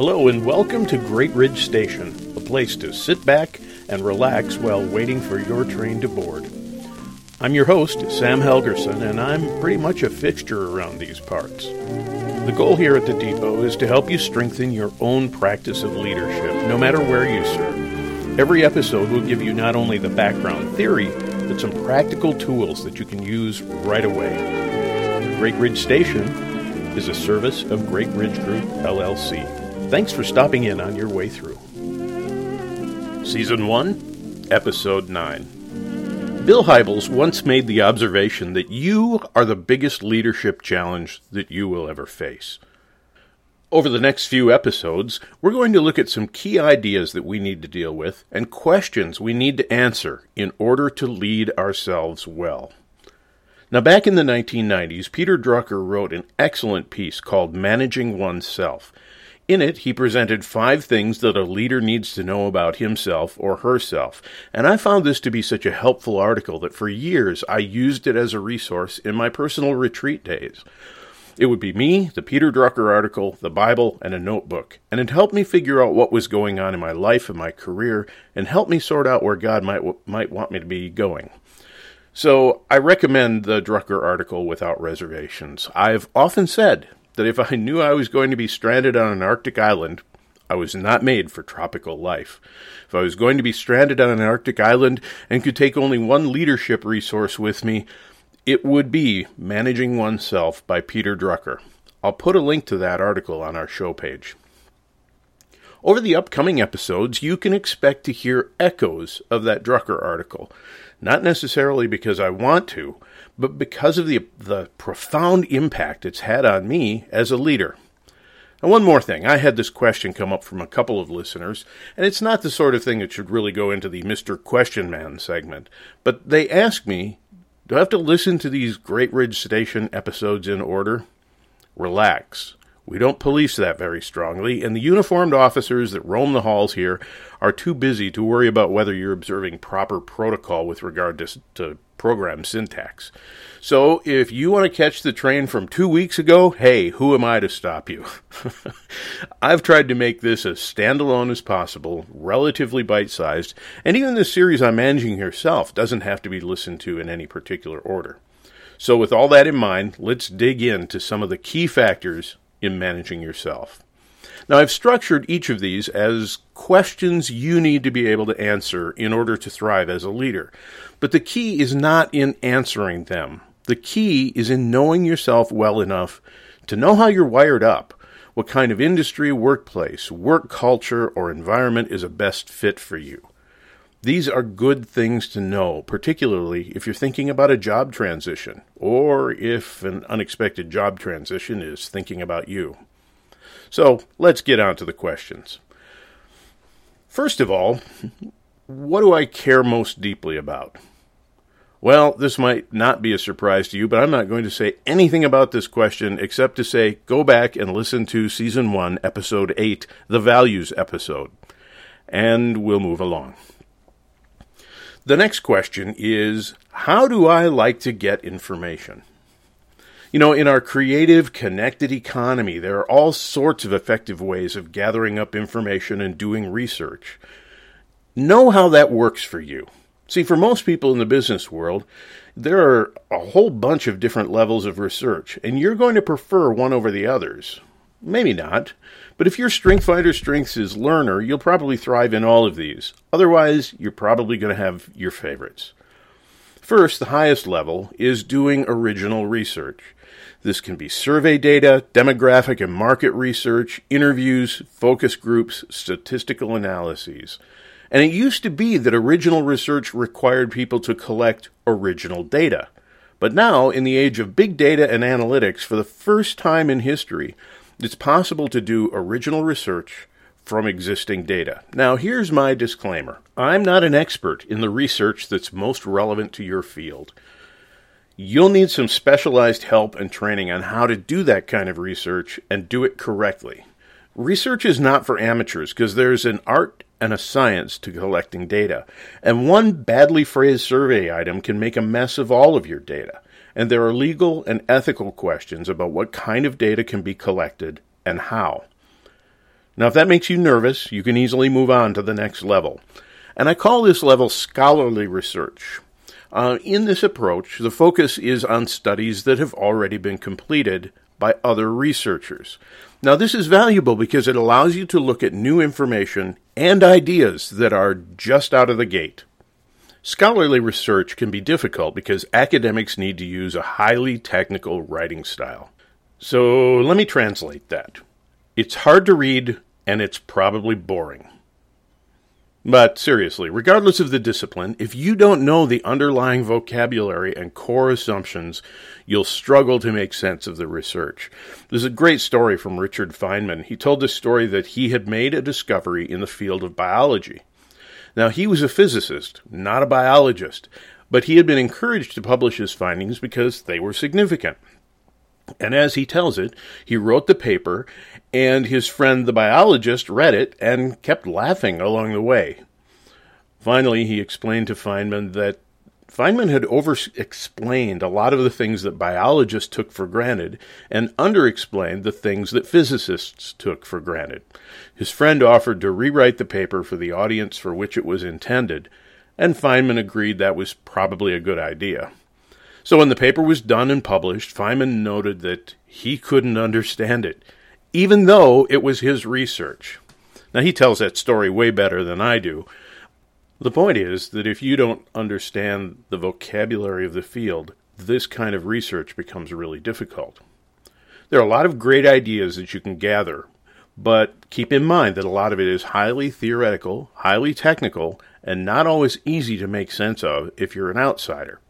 Hello, and welcome to Great Ridge Station, a place to sit back and relax while waiting for your train to board. I'm your host, Sam Helgerson, and I'm pretty much a fixture around these parts. The goal here at the Depot is to help you strengthen your own practice of leadership, no matter where you serve. Every episode will give you not only the background theory, but some practical tools that you can use right away. Great Ridge Station is a service of Great Ridge Group, LLC. Thanks for stopping in on your way through. Season 1, Episode 9. Bill Hybels once made the observation that you are the biggest leadership challenge that you will ever face. Over the next few episodes, we're going to look at some key ideas that we need to deal with and questions we need to answer in order to lead ourselves well. Now, back in the 1990s, Peter Drucker wrote an excellent piece called Managing Oneself, in it, he presented five things that a leader needs to know about himself or herself, and I found this to be such a helpful article that for years I used it as a resource in my personal retreat days. It would be me, the Peter Drucker article, the Bible, and a notebook, and it helped me figure out what was going on in my life and my career, and helped me sort out where God might might want me to be going. So I recommend the Drucker article without reservations. I've often said that if I knew I was going to be stranded on an Arctic island, I was not made for tropical life. If I was going to be stranded on an Arctic island and could take only one leadership resource with me, it would be Managing Oneself by Peter Drucker. I'll put a link to that article on our show page. Over the upcoming episodes, you can expect to hear echoes of that Drucker article. Not necessarily because I want to, but because of the, the profound impact it's had on me as a leader. And one more thing, I had this question come up from a couple of listeners, and it's not the sort of thing that should really go into the Mr. Question Man segment, but they asked me, do I have to listen to these Great Ridge Station episodes in order? Relax. We don't police that very strongly, and the uniformed officers that roam the halls here are too busy to worry about whether you're observing proper protocol with regard to, to program syntax. So if you want to catch the train from two weeks ago, hey, who am I to stop you? I've tried to make this as standalone as possible, relatively bite sized, and even the series I'm managing herself doesn't have to be listened to in any particular order. So, with all that in mind, let's dig into some of the key factors in managing yourself. Now, I've structured each of these as questions you need to be able to answer in order to thrive as a leader. But the key is not in answering them. The key is in knowing yourself well enough to know how you're wired up, what kind of industry, workplace, work culture, or environment is a best fit for you. These are good things to know, particularly if you're thinking about a job transition or if an unexpected job transition is thinking about you. So let's get on to the questions. First of all, what do I care most deeply about? Well, this might not be a surprise to you, but I'm not going to say anything about this question except to say go back and listen to Season 1, Episode 8, the Values episode, and we'll move along. The next question is How do I like to get information? You know, in our creative, connected economy, there are all sorts of effective ways of gathering up information and doing research. Know how that works for you. See, for most people in the business world, there are a whole bunch of different levels of research, and you're going to prefer one over the others. Maybe not. But if your Strength Finder strengths is learner, you'll probably thrive in all of these. Otherwise, you're probably going to have your favorites. First, the highest level is doing original research. This can be survey data, demographic and market research, interviews, focus groups, statistical analyses. And it used to be that original research required people to collect original data. But now, in the age of big data and analytics, for the first time in history, it's possible to do original research from existing data. Now, here's my disclaimer I'm not an expert in the research that's most relevant to your field. You'll need some specialized help and training on how to do that kind of research and do it correctly. Research is not for amateurs because there's an art and a science to collecting data, and one badly phrased survey item can make a mess of all of your data and there are legal and ethical questions about what kind of data can be collected and how. Now, if that makes you nervous, you can easily move on to the next level. And I call this level scholarly research. Uh, in this approach, the focus is on studies that have already been completed by other researchers. Now, this is valuable because it allows you to look at new information and ideas that are just out of the gate. Scholarly research can be difficult because academics need to use a highly technical writing style. So let me translate that. It's hard to read and it's probably boring. But seriously, regardless of the discipline, if you don't know the underlying vocabulary and core assumptions, you'll struggle to make sense of the research. There's a great story from Richard Feynman. He told this story that he had made a discovery in the field of biology. Now, he was a physicist, not a biologist, but he had been encouraged to publish his findings because they were significant. And as he tells it, he wrote the paper, and his friend the biologist read it and kept laughing along the way. Finally, he explained to Feynman that Feynman had over explained a lot of the things that biologists took for granted and under explained the things that physicists took for granted. His friend offered to rewrite the paper for the audience for which it was intended, and Feynman agreed that was probably a good idea. So when the paper was done and published, Feynman noted that he couldn't understand it, even though it was his research. Now, he tells that story way better than I do. The point is that if you don't understand the vocabulary of the field, this kind of research becomes really difficult. There are a lot of great ideas that you can gather, but keep in mind that a lot of it is highly theoretical, highly technical, and not always easy to make sense of if you're an outsider.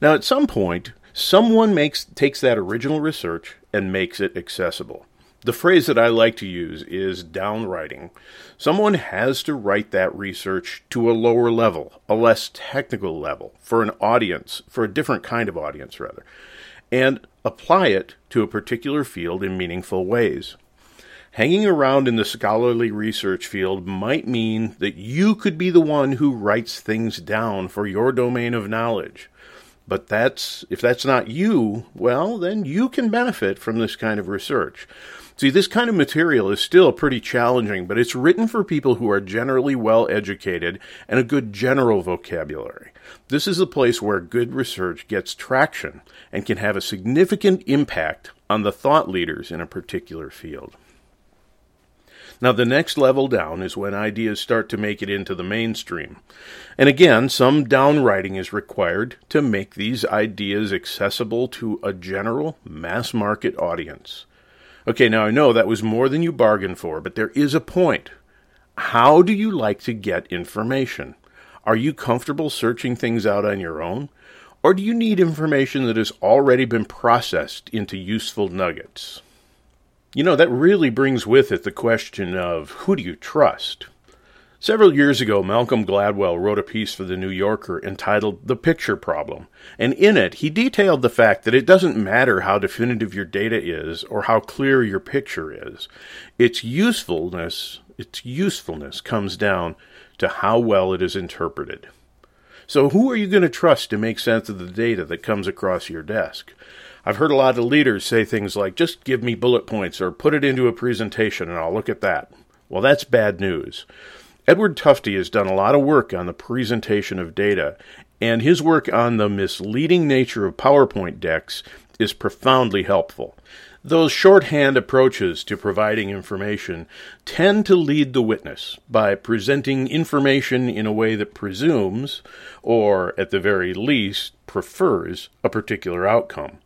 Now, at some point, someone makes takes that original research and makes it accessible. The phrase that I like to use is downwriting. Someone has to write that research to a lower level, a less technical level, for an audience, for a different kind of audience, rather, and apply it to a particular field in meaningful ways. Hanging around in the scholarly research field might mean that you could be the one who writes things down for your domain of knowledge. But that's if that's not you, well, then you can benefit from this kind of research. See, this kind of material is still pretty challenging, but it's written for people who are generally well educated and a good general vocabulary. This is a place where good research gets traction and can have a significant impact on the thought leaders in a particular field. Now, the next level down is when ideas start to make it into the mainstream. And again, some downwriting is required to make these ideas accessible to a general mass market audience. Okay, now I know that was more than you bargained for, but there is a point. How do you like to get information? Are you comfortable searching things out on your own? Or do you need information that has already been processed into useful nuggets? You know, that really brings with it the question of who do you trust? Several years ago, Malcolm Gladwell wrote a piece for The New Yorker entitled The Picture Problem, and in it he detailed the fact that it doesn't matter how definitive your data is or how clear your picture is. Its usefulness, its usefulness comes down to how well it is interpreted. So who are you going to trust to make sense of the data that comes across your desk? I've heard a lot of leaders say things like, just give me bullet points or put it into a presentation and I'll look at that. Well, that's bad news. Edward Tufte has done a lot of work on the presentation of data, and his work on the misleading nature of PowerPoint decks is profoundly helpful. Those shorthand approaches to providing information tend to lead the witness by presenting information in a way that presumes, or at the very least, prefers, a particular outcome.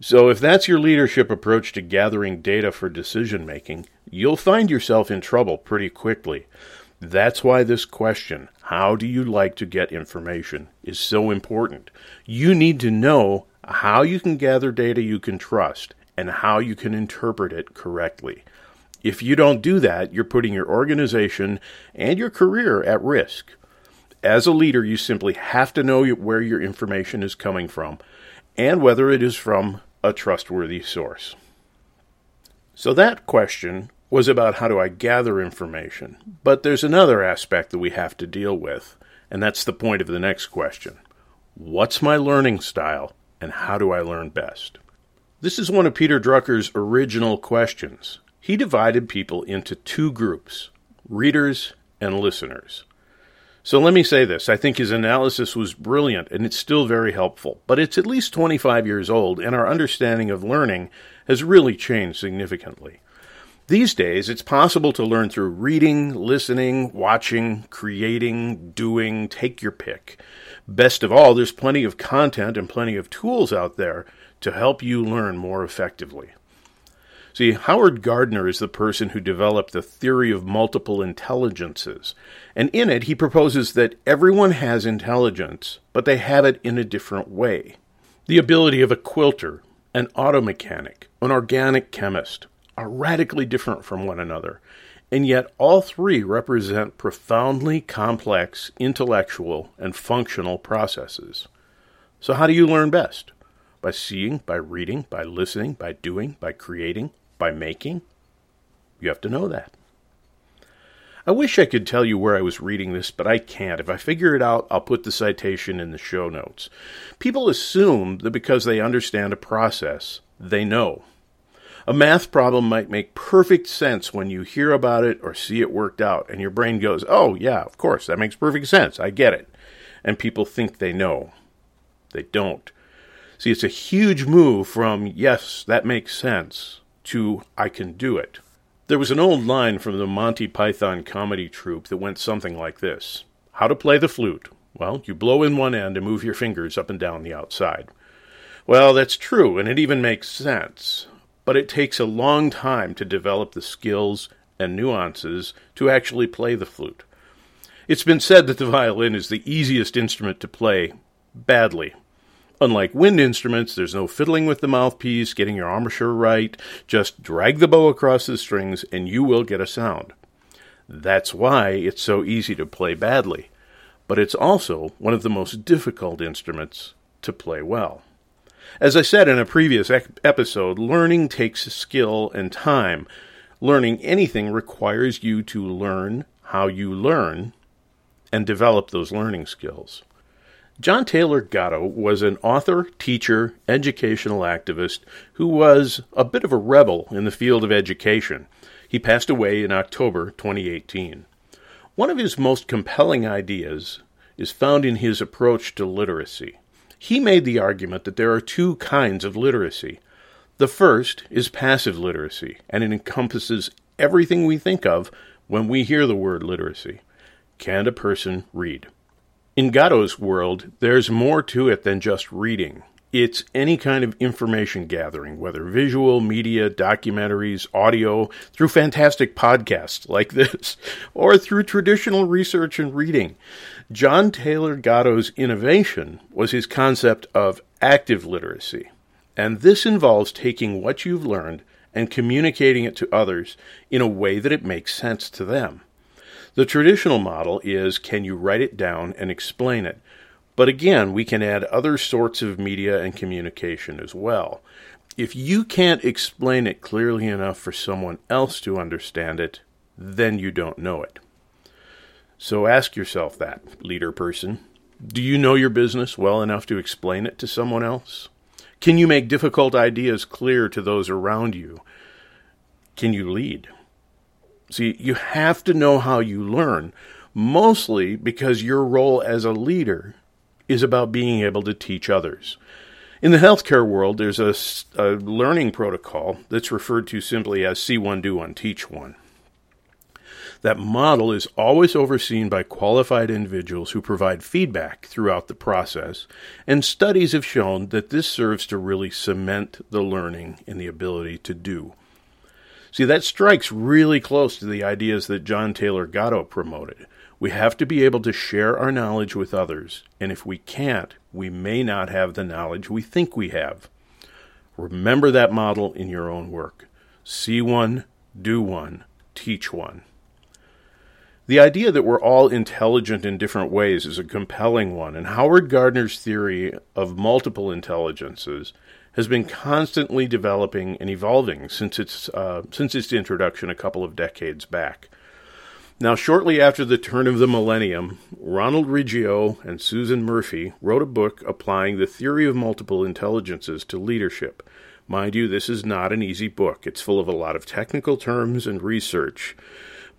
So, if that's your leadership approach to gathering data for decision making, you'll find yourself in trouble pretty quickly. That's why this question, how do you like to get information, is so important. You need to know how you can gather data you can trust and how you can interpret it correctly. If you don't do that, you're putting your organization and your career at risk. As a leader, you simply have to know where your information is coming from and whether it is from a trustworthy source. So that question was about how do I gather information, but there's another aspect that we have to deal with, and that's the point of the next question. What's my learning style, and how do I learn best? This is one of Peter Drucker's original questions. he divided people into two groups readers and listeners. So let me say this I think his analysis was brilliant and it's still very helpful, but it's at least 25 years old, and our understanding of learning has really changed significantly. These days, it's possible to learn through reading, listening, watching, creating, doing, take your pick. Best of all, there's plenty of content and plenty of tools out there to help you learn more effectively. See, Howard Gardner is the person who developed the theory of multiple intelligences, and in it he proposes that everyone has intelligence, but they have it in a different way. The ability of a quilter, an auto mechanic, an organic chemist are radically different from one another, and yet all three represent profoundly complex intellectual and functional processes. So, how do you learn best? By seeing, by reading, by listening, by doing, by creating, by making? You have to know that. I wish I could tell you where I was reading this, but I can't. If I figure it out, I'll put the citation in the show notes. People assume that because they understand a process, they know. A math problem might make perfect sense when you hear about it or see it worked out, and your brain goes, Oh, yeah, of course, that makes perfect sense. I get it. And people think they know. They don't. See, it's a huge move from, Yes, that makes sense, to I can do it. There was an old line from the Monty Python comedy troupe that went something like this How to play the flute? Well, you blow in one end and move your fingers up and down the outside. Well, that's true, and it even makes sense, but it takes a long time to develop the skills and nuances to actually play the flute. It's been said that the violin is the easiest instrument to play badly Unlike wind instruments, there's no fiddling with the mouthpiece, getting your embouchure right. Just drag the bow across the strings and you will get a sound. That's why it's so easy to play badly, but it's also one of the most difficult instruments to play well. As I said in a previous episode, learning takes skill and time. Learning anything requires you to learn how you learn and develop those learning skills. John Taylor Gatto was an author, teacher, educational activist who was a bit of a rebel in the field of education. He passed away in October 2018. One of his most compelling ideas is found in his approach to literacy. He made the argument that there are two kinds of literacy. The first is passive literacy, and it encompasses everything we think of when we hear the word literacy. Can a person read? In Gatto's world, there's more to it than just reading. It's any kind of information gathering, whether visual, media, documentaries, audio, through fantastic podcasts like this, or through traditional research and reading. John Taylor Gatto's innovation was his concept of active literacy. And this involves taking what you've learned and communicating it to others in a way that it makes sense to them. The traditional model is can you write it down and explain it? But again, we can add other sorts of media and communication as well. If you can't explain it clearly enough for someone else to understand it, then you don't know it. So ask yourself that, leader person. Do you know your business well enough to explain it to someone else? Can you make difficult ideas clear to those around you? Can you lead? See, you have to know how you learn, mostly because your role as a leader is about being able to teach others. In the healthcare world, there's a, a learning protocol that's referred to simply as see one, do one, teach one. That model is always overseen by qualified individuals who provide feedback throughout the process, and studies have shown that this serves to really cement the learning and the ability to do. See, that strikes really close to the ideas that John Taylor Gatto promoted. We have to be able to share our knowledge with others, and if we can't, we may not have the knowledge we think we have. Remember that model in your own work. See one, do one, teach one. The idea that we're all intelligent in different ways is a compelling one, and Howard Gardner's theory of multiple intelligences has been constantly developing and evolving since its uh, since its introduction a couple of decades back. Now, shortly after the turn of the millennium, Ronald Riggio and Susan Murphy wrote a book applying the theory of multiple intelligences to leadership. Mind you, this is not an easy book. It's full of a lot of technical terms and research.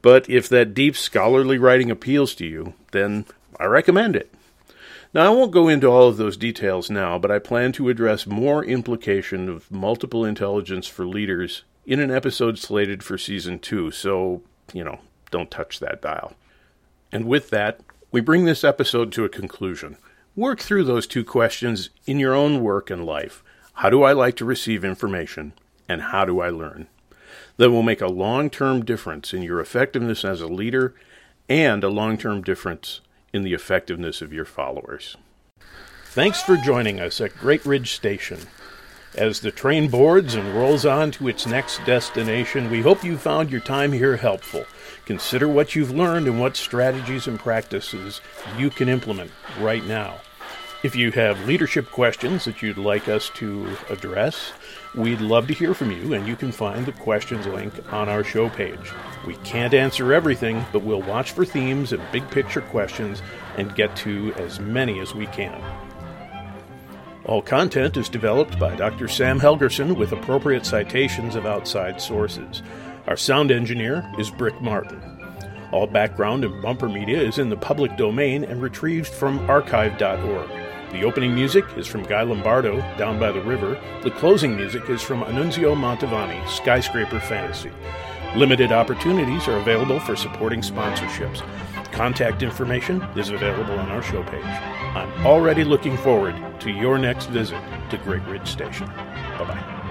But if that deep scholarly writing appeals to you, then I recommend it. Now, I won't go into all of those details now, but I plan to address more implication of multiple intelligence for leaders in an episode slated for season two, so, you know, don't touch that dial. And with that, we bring this episode to a conclusion. Work through those two questions in your own work and life. How do I like to receive information? And how do I learn? That will make a long term difference in your effectiveness as a leader and a long term difference in the effectiveness of your followers. Thanks for joining us at Great Ridge Station. As the train boards and rolls on to its next destination, we hope you found your time here helpful. Consider what you've learned and what strategies and practices you can implement right now. If you have leadership questions that you'd like us to address, we'd love to hear from you, and you can find the questions link on our show page. We can't answer everything, but we'll watch for themes and big picture questions and get to as many as we can. All content is developed by Dr. Sam Helgerson with appropriate citations of outside sources. Our sound engineer is Brick Martin. All background and bumper media is in the public domain and retrieved from archive.org. The opening music is from Guy Lombardo, Down by the River. The closing music is from Annunzio Mantovani, Skyscraper Fantasy. Limited opportunities are available for supporting sponsorships. Contact information is available on our show page. I'm already looking forward to your next visit to Great Ridge Station. Bye bye.